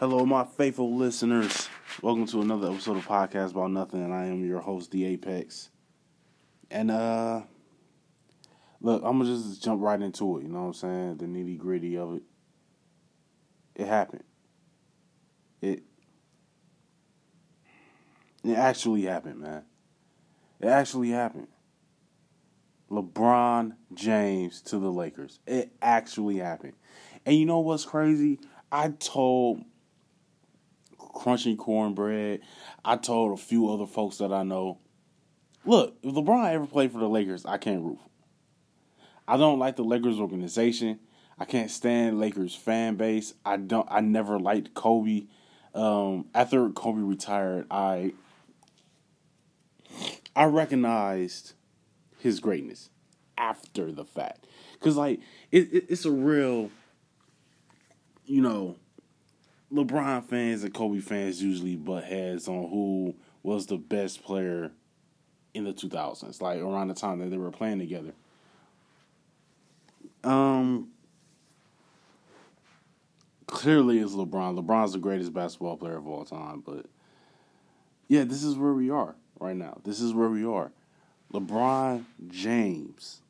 Hello, my faithful listeners. Welcome to another episode of Podcast About Nothing, and I am your host, The Apex. And uh look, I'm gonna just jump right into it, you know what I'm saying? The nitty gritty of it. It happened. It it actually happened, man. It actually happened. LeBron James to the Lakers. It actually happened. And you know what's crazy? I told Crunchy Cornbread, I told a few other folks that I know, look, if LeBron ever played for the Lakers, I can't root. I don't like the Lakers organization. I can't stand Lakers fan base. I don't I never liked Kobe. Um, after Kobe retired, I I recognized his greatness after the fact. Cause like it, it, it's a real, you know, LeBron fans and Kobe fans usually butt heads on who was the best player in the 2000s, like around the time that they were playing together. Um, clearly it's LeBron. LeBron's the greatest basketball player of all time, but yeah, this is where we are right now. This is where we are. LeBron James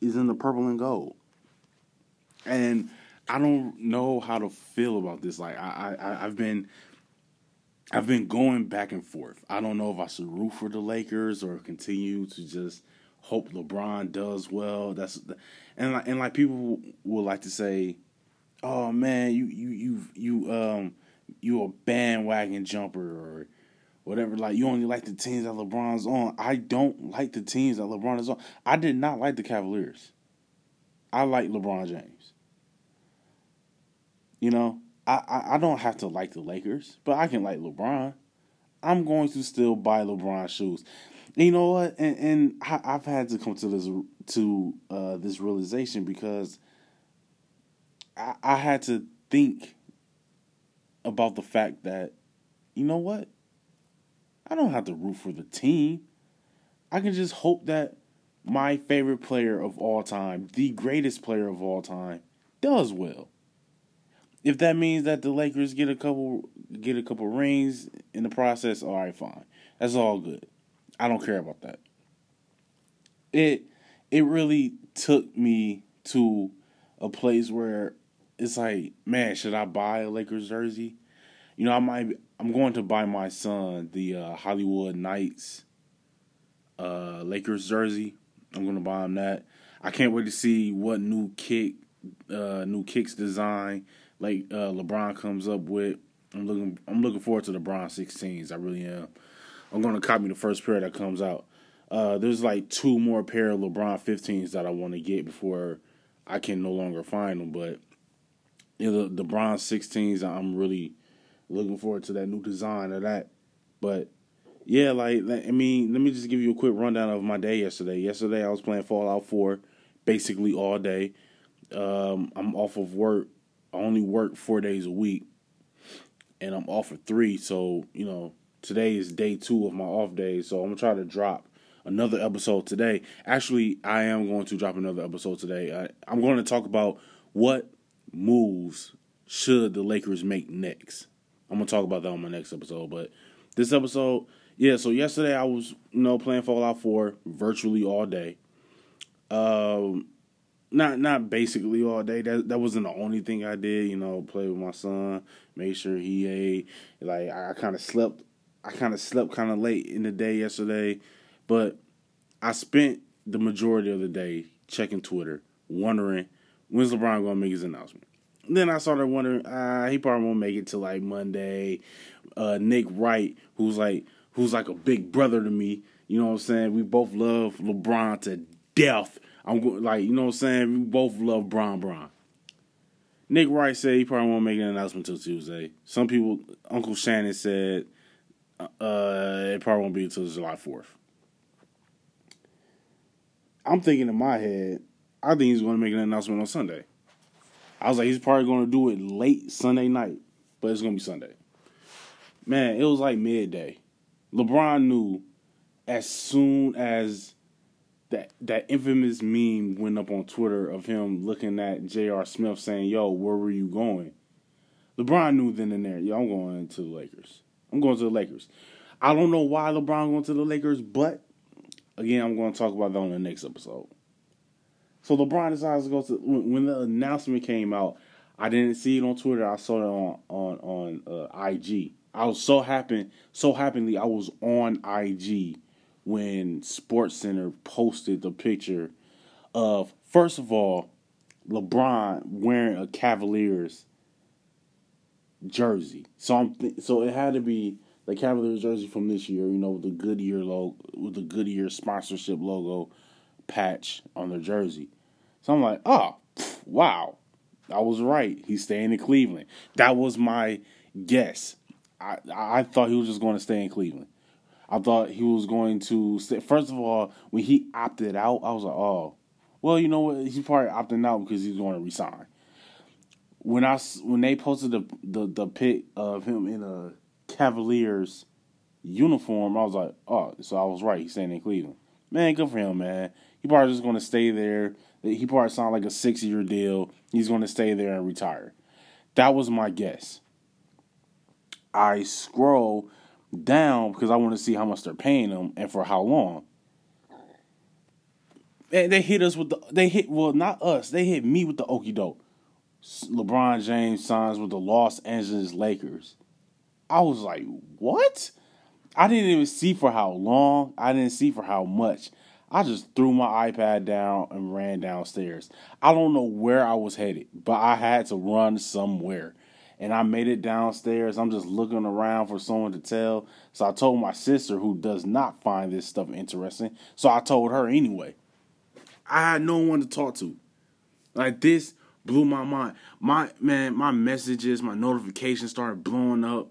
is in the purple and gold. And I don't know how to feel about this. Like I, I I've been I've been going back and forth. I don't know if I should root for the Lakers or continue to just hope LeBron does well. That's and like and like people will like to say, "Oh man, you you you you um you a bandwagon jumper or whatever. Like you only like the teams that LeBron's on. I don't like the teams that LeBron is on. I did not like the Cavaliers. I like LeBron James. You know, I, I, I don't have to like the Lakers, but I can like LeBron. I'm going to still buy LeBron shoes. And you know what? And, and I, I've had to come to this to uh, this realization because I, I had to think about the fact that you know what? I don't have to root for the team. I can just hope that my favorite player of all time, the greatest player of all time, does well. If that means that the Lakers get a couple get a couple rings in the process, all right, fine. That's all good. I don't care about that. It it really took me to a place where it's like, man, should I buy a Lakers jersey? You know, I might I'm going to buy my son the uh, Hollywood Knights uh, Lakers jersey. I'm going to buy him that. I can't wait to see what new kick, uh, new kicks design like uh, LeBron comes up with. I'm looking. I'm looking forward to LeBron 16s. I really am. I'm to copy the first pair that comes out. Uh, there's like two more pair of LeBron 15s that I want to get before I can no longer find them. But you know, the, LeBron 16s, I'm really looking forward to that new design of that. But yeah, like I mean, let me just give you a quick rundown of my day yesterday. Yesterday I was playing Fallout 4 basically all day. Um, I'm off of work. I only work four days a week, and I'm off for three. So you know, today is day two of my off days. So I'm gonna try to drop another episode today. Actually, I am going to drop another episode today. I, I'm going to talk about what moves should the Lakers make next. I'm gonna talk about that on my next episode. But this episode, yeah. So yesterday I was, you know, playing Fallout 4 virtually all day. Um, not not basically all day. That that wasn't the only thing I did. You know, play with my son, make sure he ate. Like I, I kind of slept. I kind of slept kind of late in the day yesterday, but I spent the majority of the day checking Twitter, wondering when's LeBron gonna make his announcement then I started wondering, ah, he probably won't make it till like Monday. Uh, Nick Wright, who's like who's like a big brother to me. You know what I'm saying? We both love LeBron to death. I'm like, you know what I'm saying? We both love Bron Bron. Nick Wright said he probably won't make an announcement until Tuesday. Some people, Uncle Shannon said uh, it probably won't be until July 4th. I'm thinking in my head, I think he's going to make an announcement on Sunday. I was like, he's probably going to do it late Sunday night, but it's going to be Sunday. Man, it was like midday. LeBron knew as soon as that that infamous meme went up on Twitter of him looking at J.R. Smith saying, "Yo, where were you going?" LeBron knew then and there, yo, I'm going to the Lakers. I'm going to the Lakers. I don't know why LeBron going to the Lakers, but again, I'm going to talk about that on the next episode. So LeBron decides to go to when the announcement came out. I didn't see it on Twitter. I saw it on on on uh, IG. I was so happy, so happily I was on IG when Sports Center posted the picture of first of all LeBron wearing a Cavaliers jersey. So I'm th- so it had to be the Cavaliers jersey from this year, you know, with the Goodyear logo, with the Goodyear sponsorship logo patch on their jersey. So I'm like, oh, wow, I was right. He's staying in Cleveland. That was my guess. I I thought he was just going to stay in Cleveland. I thought he was going to stay. First of all, when he opted out, I was like, oh, well, you know what? He's probably opting out because he's going to resign. When I when they posted the the, the pic of him in a Cavaliers uniform, I was like, oh, so I was right. He's staying in Cleveland. Man, good for him, man. He probably just going to stay there. He probably signed like a six year deal. He's going to stay there and retire. That was my guess. I scroll down because I want to see how much they're paying them and for how long. And they hit us with the they hit well not us they hit me with the okey doke. LeBron James signs with the Los Angeles Lakers. I was like, what? I didn't even see for how long. I didn't see for how much. I just threw my iPad down and ran downstairs. I don't know where I was headed, but I had to run somewhere. And I made it downstairs. I'm just looking around for someone to tell. So I told my sister, who does not find this stuff interesting. So I told her anyway. I had no one to talk to. Like this blew my mind. My man, my messages, my notifications started blowing up.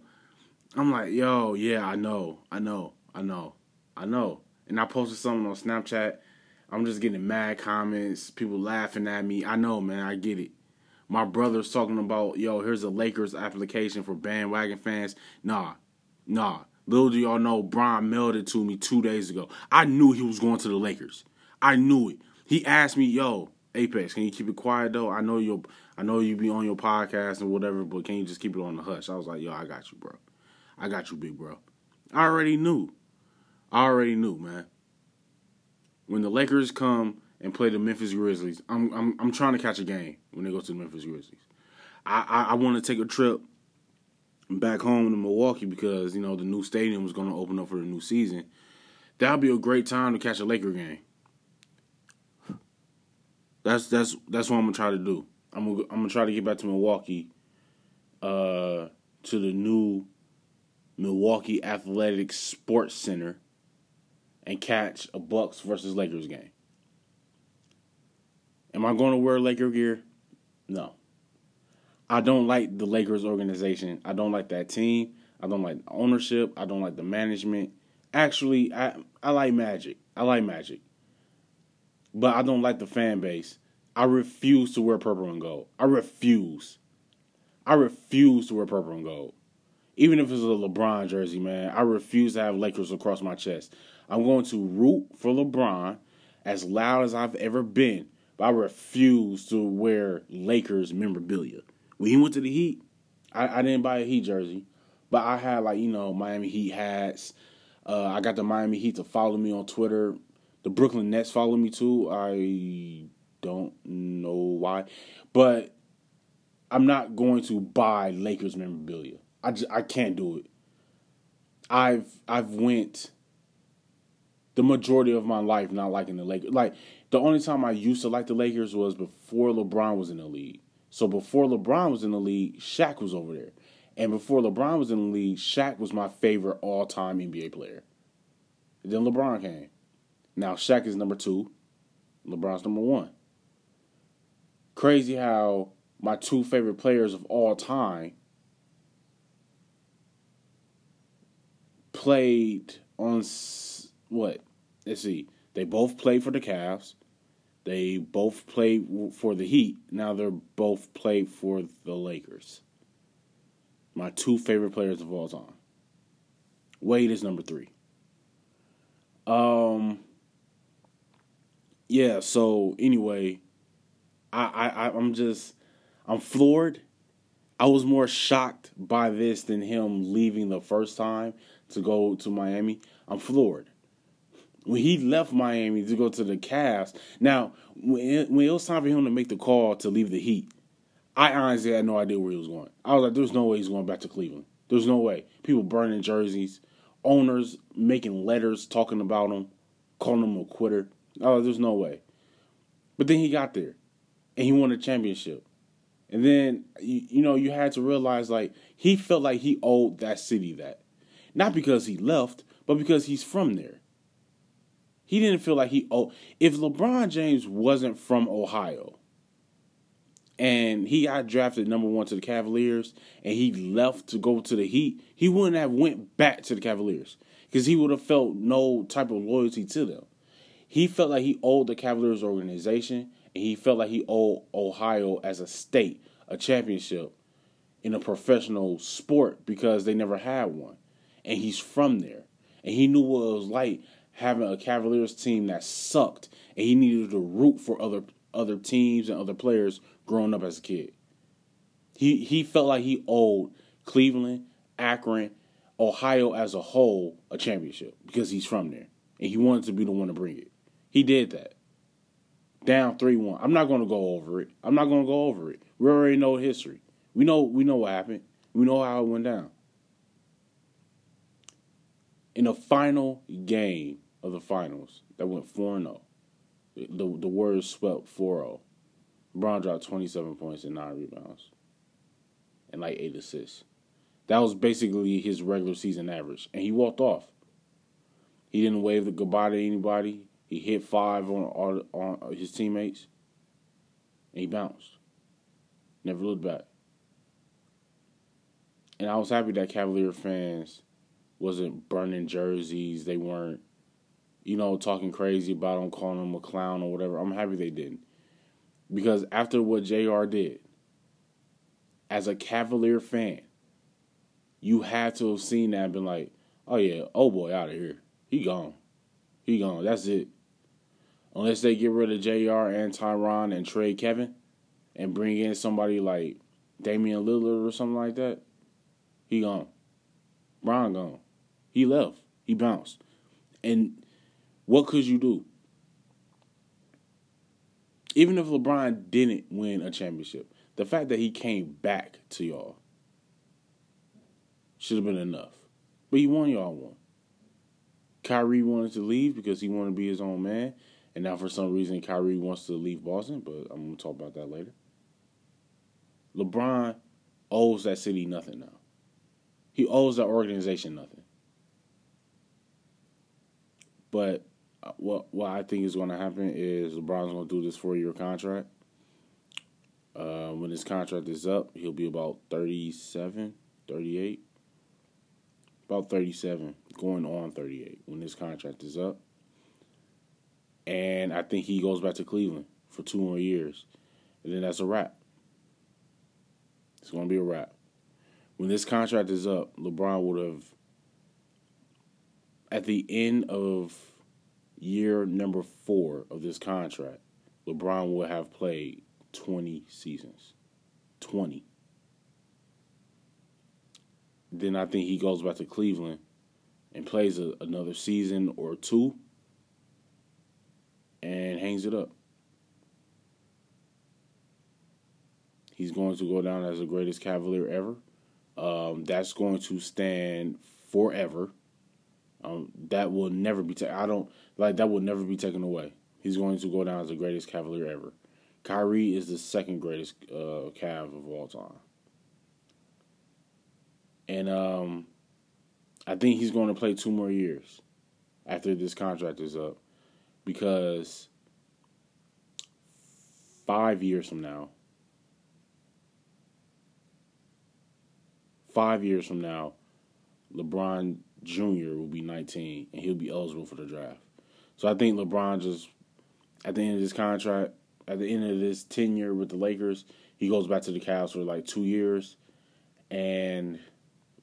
I'm like, yo, yeah, I know, I know, I know, I know. And I posted something on Snapchat. I'm just getting mad comments, people laughing at me. I know, man, I get it. My brother's talking about, yo, here's a Lakers application for bandwagon fans. Nah, nah. Little do y'all know, Brian mailed it to me two days ago. I knew he was going to the Lakers. I knew it. He asked me, yo, Apex, can you keep it quiet though? I know you I know you be on your podcast and whatever, but can you just keep it on the hush? I was like, yo, I got you, bro. I got you, big bro. I already knew. I already knew, man. When the Lakers come and play the Memphis Grizzlies, I'm I'm I'm trying to catch a game when they go to the Memphis Grizzlies. I I, I want to take a trip back home to Milwaukee because you know the new stadium is going to open up for the new season. That'll be a great time to catch a Laker game. That's that's that's what I'm gonna try to do. I'm gonna I'm gonna try to get back to Milwaukee, uh, to the new Milwaukee Athletic Sports Center and catch a Bucks versus Lakers game. Am I going to wear Laker gear? No. I don't like the Lakers organization. I don't like that team. I don't like ownership. I don't like the management. Actually, I I like Magic. I like Magic. But I don't like the fan base. I refuse to wear purple and gold. I refuse. I refuse to wear purple and gold. Even if it's a LeBron jersey, man, I refuse to have Lakers across my chest. I'm going to root for LeBron as loud as I've ever been, but I refuse to wear Lakers memorabilia. When he went to the Heat, I, I didn't buy a Heat jersey, but I had like you know Miami Heat hats. Uh, I got the Miami Heat to follow me on Twitter. The Brooklyn Nets follow me too. I don't know why, but I'm not going to buy Lakers memorabilia. I, just, I can't do it. I've I've went the majority of my life not liking the Lakers. Like the only time I used to like the Lakers was before LeBron was in the league. So before LeBron was in the league, Shaq was over there. And before LeBron was in the league, Shaq was my favorite all-time NBA player. Then LeBron came. Now Shaq is number two. LeBron's number one. Crazy how my two favorite players of all time played on what? Let's see. They both played for the Cavs. They both played for the Heat. Now they're both played for the Lakers. My two favorite players of all time. Wade is number three. Um. Yeah. So anyway, I I I'm just I'm floored. I was more shocked by this than him leaving the first time to go to Miami. I'm floored. When he left Miami to go to the Cavs, now when when it was time for him to make the call to leave the Heat, I honestly had no idea where he was going. I was like, "There's no way he's going back to Cleveland. There's no way." People burning jerseys, owners making letters talking about him, calling him a quitter. Oh, there's no way. But then he got there, and he won a championship. And then you, you know you had to realize like he felt like he owed that city that, not because he left, but because he's from there. He didn't feel like he owed. If LeBron James wasn't from Ohio, and he got drafted number one to the Cavaliers, and he left to go to the Heat, he wouldn't have went back to the Cavaliers because he would have felt no type of loyalty to them. He felt like he owed the Cavaliers organization, and he felt like he owed Ohio as a state a championship in a professional sport because they never had one, and he's from there, and he knew what it was like having a Cavaliers team that sucked, and he needed to root for other other teams and other players growing up as a kid. He he felt like he owed Cleveland, Akron, Ohio as a whole a championship because he's from there, and he wanted to be the one to bring it. He did that. Down three one. I'm not going to go over it. I'm not going to go over it. We already know history. We know we know what happened. We know how it went down. In the final game of the finals that went 4 0, the, the Warriors swept 4 0. LeBron dropped 27 points and 9 rebounds and like 8 assists. That was basically his regular season average. And he walked off. He didn't wave the goodbye to anybody. He hit five on all on his teammates, and he bounced. Never looked back. And I was happy that Cavalier fans wasn't burning jerseys. They weren't, you know, talking crazy about him, calling him a clown or whatever. I'm happy they didn't. Because after what JR did, as a Cavalier fan, you had to have seen that and been like, oh yeah, oh boy, out of here. He gone. He gone. That's it unless they get rid of JR and Tyronn and trade Kevin and bring in somebody like Damian Lillard or something like that, he gone. Bron gone. He left. He bounced. And what could you do? Even if LeBron didn't win a championship, the fact that he came back to y'all should have been enough. But he won y'all one. Kyrie wanted to leave because he wanted to be his own man. And now for some reason Kyrie wants to leave Boston, but I'm gonna talk about that later. LeBron owes that city nothing now. He owes that organization nothing. But uh, what what I think is going to happen is LeBron's going to do this four year contract. Uh, when his contract is up, he'll be about 37, 38. About 37, going on 38 when his contract is up and I think he goes back to Cleveland for two more years, and then that's a wrap. It's going to be a wrap. When this contract is up, LeBron would have, at the end of year number four of this contract, LeBron will have played 20 seasons. 20. Then I think he goes back to Cleveland and plays a, another season or two and hangs it up. He's going to go down as the greatest Cavalier ever. Um, that's going to stand forever. Um, that will never be taken. I don't like that will never be taken away. He's going to go down as the greatest Cavalier ever. Kyrie is the second greatest uh, Cav of all time, and um, I think he's going to play two more years after this contract is up because five years from now, five years from now, LeBron Jr. will be 19 and he'll be eligible for the draft. So I think LeBron just, at the end of this contract, at the end of this tenure with the Lakers, he goes back to the Cavs for like two years and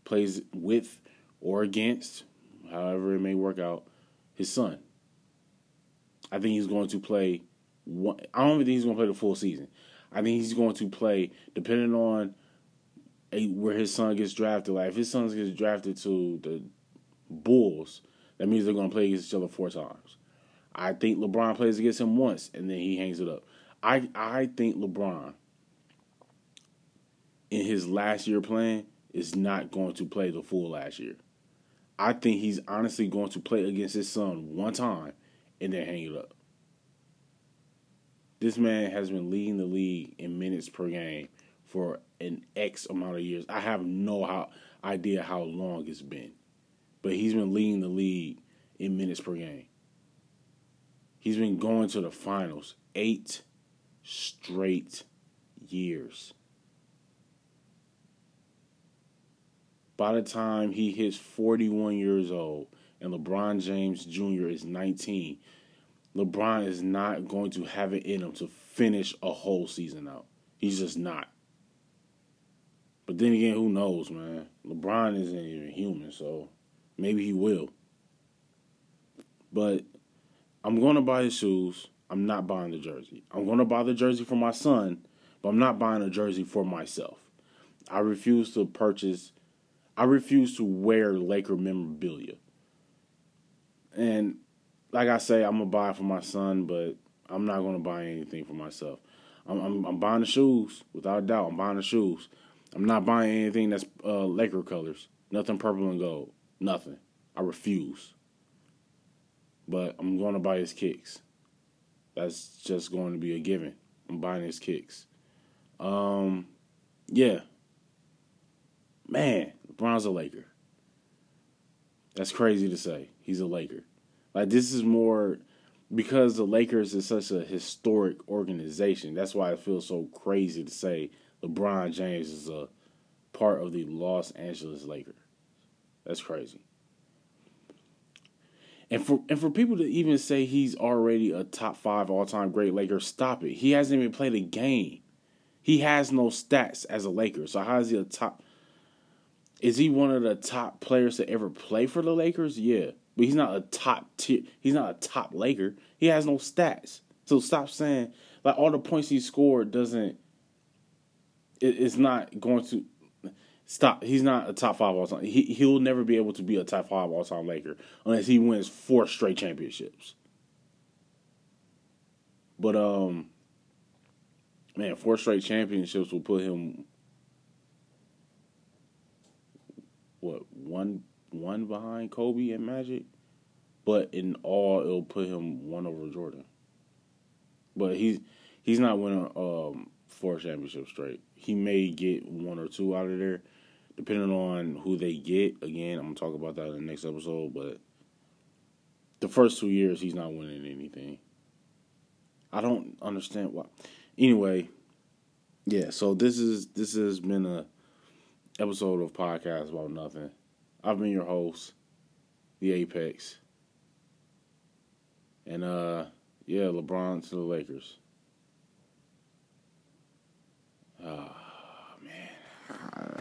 plays with or against, however it may work out, his son. I think he's going to play. I don't think he's going to play the full season. I think he's going to play, depending on a, where his son gets drafted. Like if his son gets drafted to the Bulls, that means they're going to play against each other four times. I think LeBron plays against him once and then he hangs it up. I I think LeBron in his last year playing is not going to play the full last year. I think he's honestly going to play against his son one time and then hang it up. This man has been leading the league in minutes per game for an X amount of years. I have no how, idea how long it's been, but he's been leading the league in minutes per game. He's been going to the finals eight straight years. By the time he hits 41 years old and LeBron James Jr. is 19, LeBron is not going to have it in him to finish a whole season out. He's just not. But then again, who knows, man? LeBron isn't even human, so maybe he will. But I'm going to buy his shoes. I'm not buying the jersey. I'm going to buy the jersey for my son, but I'm not buying a jersey for myself. I refuse to purchase, I refuse to wear Laker memorabilia. And like I say, I'm gonna buy it for my son, but I'm not gonna buy anything for myself. I'm, I'm, I'm buying the shoes without a doubt. I'm buying the shoes. I'm not buying anything that's uh, Laker colors. Nothing purple and gold. Nothing. I refuse. But I'm going to buy his kicks. That's just going to be a given. I'm buying his kicks. Um, yeah. Man, LeBron's a Laker. That's crazy to say. He's a Laker. Like this is more because the Lakers is such a historic organization. That's why it feels so crazy to say LeBron James is a part of the Los Angeles Lakers. That's crazy. And for and for people to even say he's already a top five all time great Laker, stop it. He hasn't even played a game. He has no stats as a Laker. So how is he a top? Is he one of the top players to ever play for the Lakers? Yeah, but he's not a top tier. He's not a top Laker. He has no stats. So stop saying like all the points he scored doesn't. It, it's not going to stop. He's not a top five all time. He he'll never be able to be a top five all time Laker unless he wins four straight championships. But um, man, four straight championships will put him what one one behind Kobe and Magic, but in all it'll put him one over Jordan. But he's he's not winning um, four championships straight. He may get one or two out of there, depending on who they get. Again, I'm gonna talk about that in the next episode, but the first two years he's not winning anything. I don't understand why. Anyway, yeah, so this is this has been a episode of podcast about nothing. I've been your host, the Apex. And uh yeah, LeBron to the Lakers. Ah, oh, man.